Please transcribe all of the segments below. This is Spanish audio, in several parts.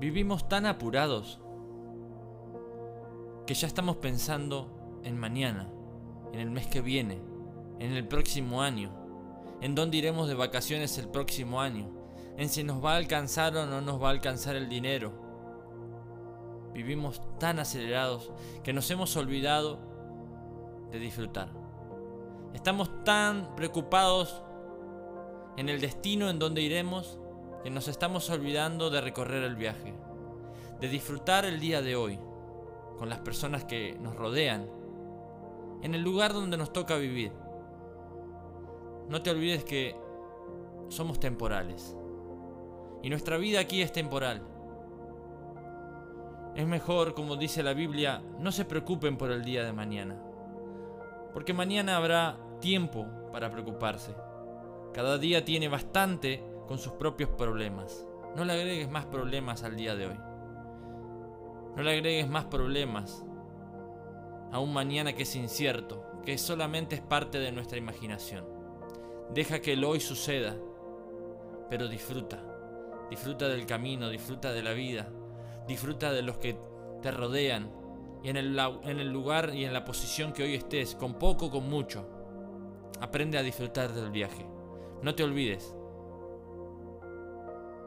vivimos tan apurados que ya estamos pensando en mañana, en el mes que viene, en el próximo año, en dónde iremos de vacaciones el próximo año, en si nos va a alcanzar o no nos va a alcanzar el dinero. Vivimos tan acelerados que nos hemos olvidado de disfrutar. Estamos tan preocupados en el destino en donde iremos que nos estamos olvidando de recorrer el viaje, de disfrutar el día de hoy con las personas que nos rodean, en el lugar donde nos toca vivir. No te olvides que somos temporales. Y nuestra vida aquí es temporal. Es mejor, como dice la Biblia, no se preocupen por el día de mañana. Porque mañana habrá tiempo para preocuparse. Cada día tiene bastante con sus propios problemas. No le agregues más problemas al día de hoy. No le agregues más problemas a un mañana que es incierto, que solamente es parte de nuestra imaginación. Deja que el hoy suceda, pero disfruta. Disfruta del camino, disfruta de la vida, disfruta de los que te rodean y en el, en el lugar y en la posición que hoy estés, con poco con mucho. Aprende a disfrutar del viaje. No te olvides.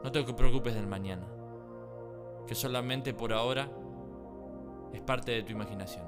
No te preocupes del mañana que solamente por ahora es parte de tu imaginación.